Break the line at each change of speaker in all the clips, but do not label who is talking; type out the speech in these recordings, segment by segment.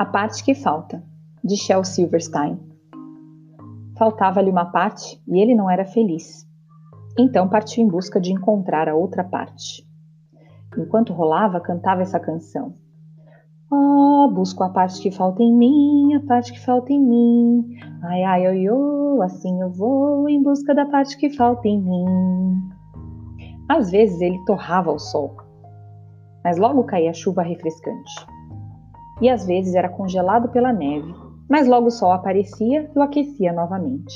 A parte que falta, de Shel Silverstein. Faltava-lhe uma parte e ele não era feliz. Então partiu em busca de encontrar a outra parte. Enquanto rolava, cantava essa canção. Oh, busco a parte que falta em mim, a parte que falta em mim. Ai, ai, oi, oi, assim eu vou em busca da parte que falta em mim. Às vezes ele torrava o sol, mas logo caía chuva refrescante e às vezes era congelado pela neve, mas logo o sol aparecia e o aquecia novamente.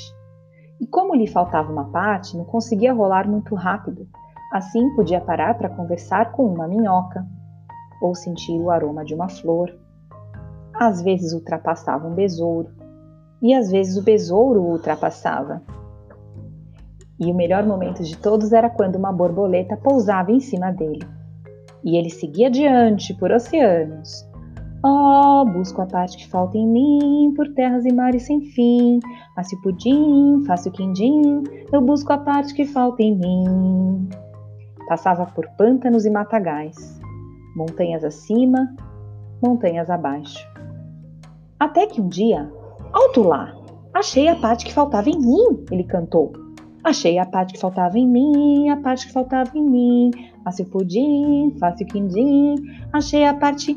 E como lhe faltava uma parte, não conseguia rolar muito rápido. Assim podia parar para conversar com uma minhoca ou sentir o aroma de uma flor. Às vezes ultrapassava um besouro e às vezes o besouro o ultrapassava. E o melhor momento de todos era quando uma borboleta pousava em cima dele. E ele seguia adiante por oceanos, Oh, busco a parte que falta em mim, por terras e mares sem fim. Faço pudim, faço quindim, eu busco a parte que falta em mim. Passava por pântanos e matagais, montanhas acima, montanhas abaixo. Até que um dia, alto lá, achei a parte que faltava em mim, ele cantou. Achei a parte que faltava em mim, a parte que faltava em mim. Faço pudim, faço quindim, achei a parte.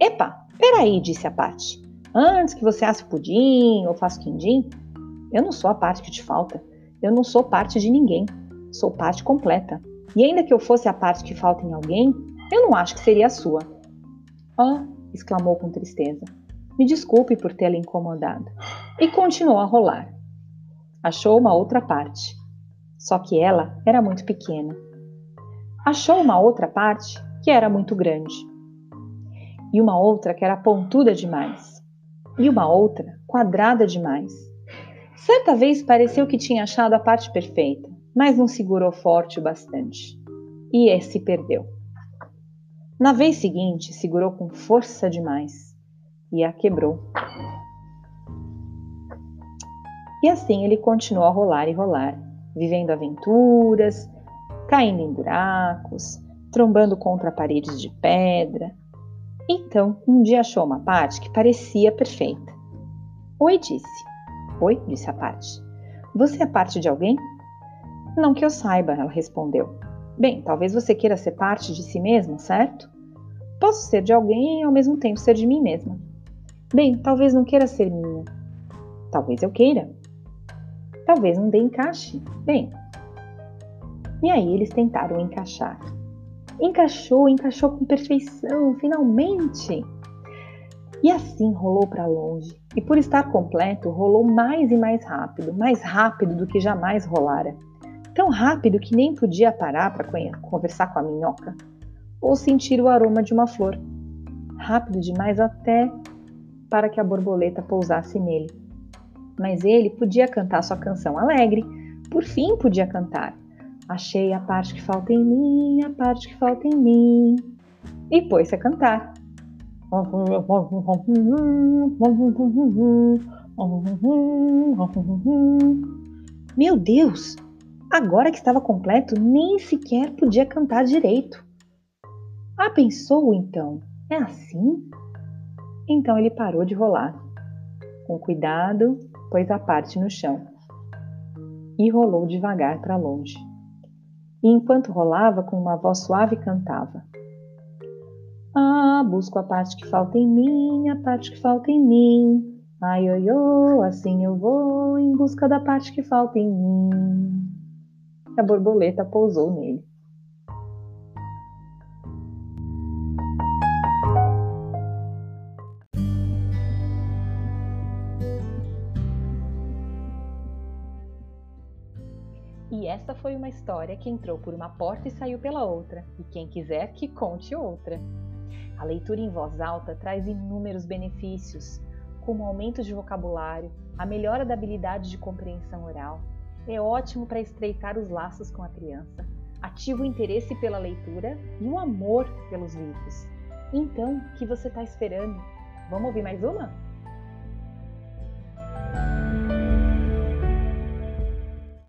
Epa! Peraí, disse a parte. Antes que você asse pudim ou faça quindim, eu não sou a parte que te falta. Eu não sou parte de ninguém. Sou parte completa. E ainda que eu fosse a parte que falta em alguém, eu não acho que seria a sua. Ah, exclamou com tristeza. Me desculpe por tê-la incomodado. E continuou a rolar. Achou uma outra parte. Só que ela era muito pequena. Achou uma outra parte que era muito grande e uma outra que era pontuda demais, e uma outra quadrada demais. Certa vez pareceu que tinha achado a parte perfeita, mas não segurou forte o bastante, e se perdeu. Na vez seguinte, segurou com força demais e a quebrou. E assim ele continuou a rolar e rolar, vivendo aventuras, caindo em buracos, trombando contra paredes de pedra, então, um dia achou uma parte que parecia perfeita. Oi, disse. Oi, disse a parte. Você é parte de alguém? Não que eu saiba, ela respondeu. Bem, talvez você queira ser parte de si mesma, certo? Posso ser de alguém e ao mesmo tempo ser de mim mesma. Bem, talvez não queira ser minha. Talvez eu queira. Talvez não dê encaixe. Bem. E aí eles tentaram encaixar. Encaixou, encaixou com perfeição, finalmente! E assim rolou para longe, e por estar completo, rolou mais e mais rápido, mais rápido do que jamais rolara. Tão rápido que nem podia parar para conversar com a minhoca ou sentir o aroma de uma flor. Rápido demais até para que a borboleta pousasse nele. Mas ele podia cantar sua canção alegre, por fim podia cantar. Achei a parte que falta em mim, a parte que falta em mim. E pôs-se a cantar. Meu Deus! Agora que estava completo, nem sequer podia cantar direito. Ah, pensou então? É assim? Então ele parou de rolar. Com cuidado, pôs a parte no chão e rolou devagar para longe e enquanto rolava, com uma voz suave cantava. Ah, busco a parte que falta em mim, a parte que falta em mim. Ai, oi, oi, assim eu vou em busca da parte que falta em mim. A borboleta pousou nele. E essa foi uma história que entrou por uma porta e saiu pela outra, e quem quiser que conte outra. A leitura em voz alta traz inúmeros benefícios, como aumento de vocabulário, a melhora da habilidade de compreensão oral. É ótimo para estreitar os laços com a criança, ativa o interesse pela leitura e o amor pelos livros. Então, o que você está esperando? Vamos ouvir mais uma?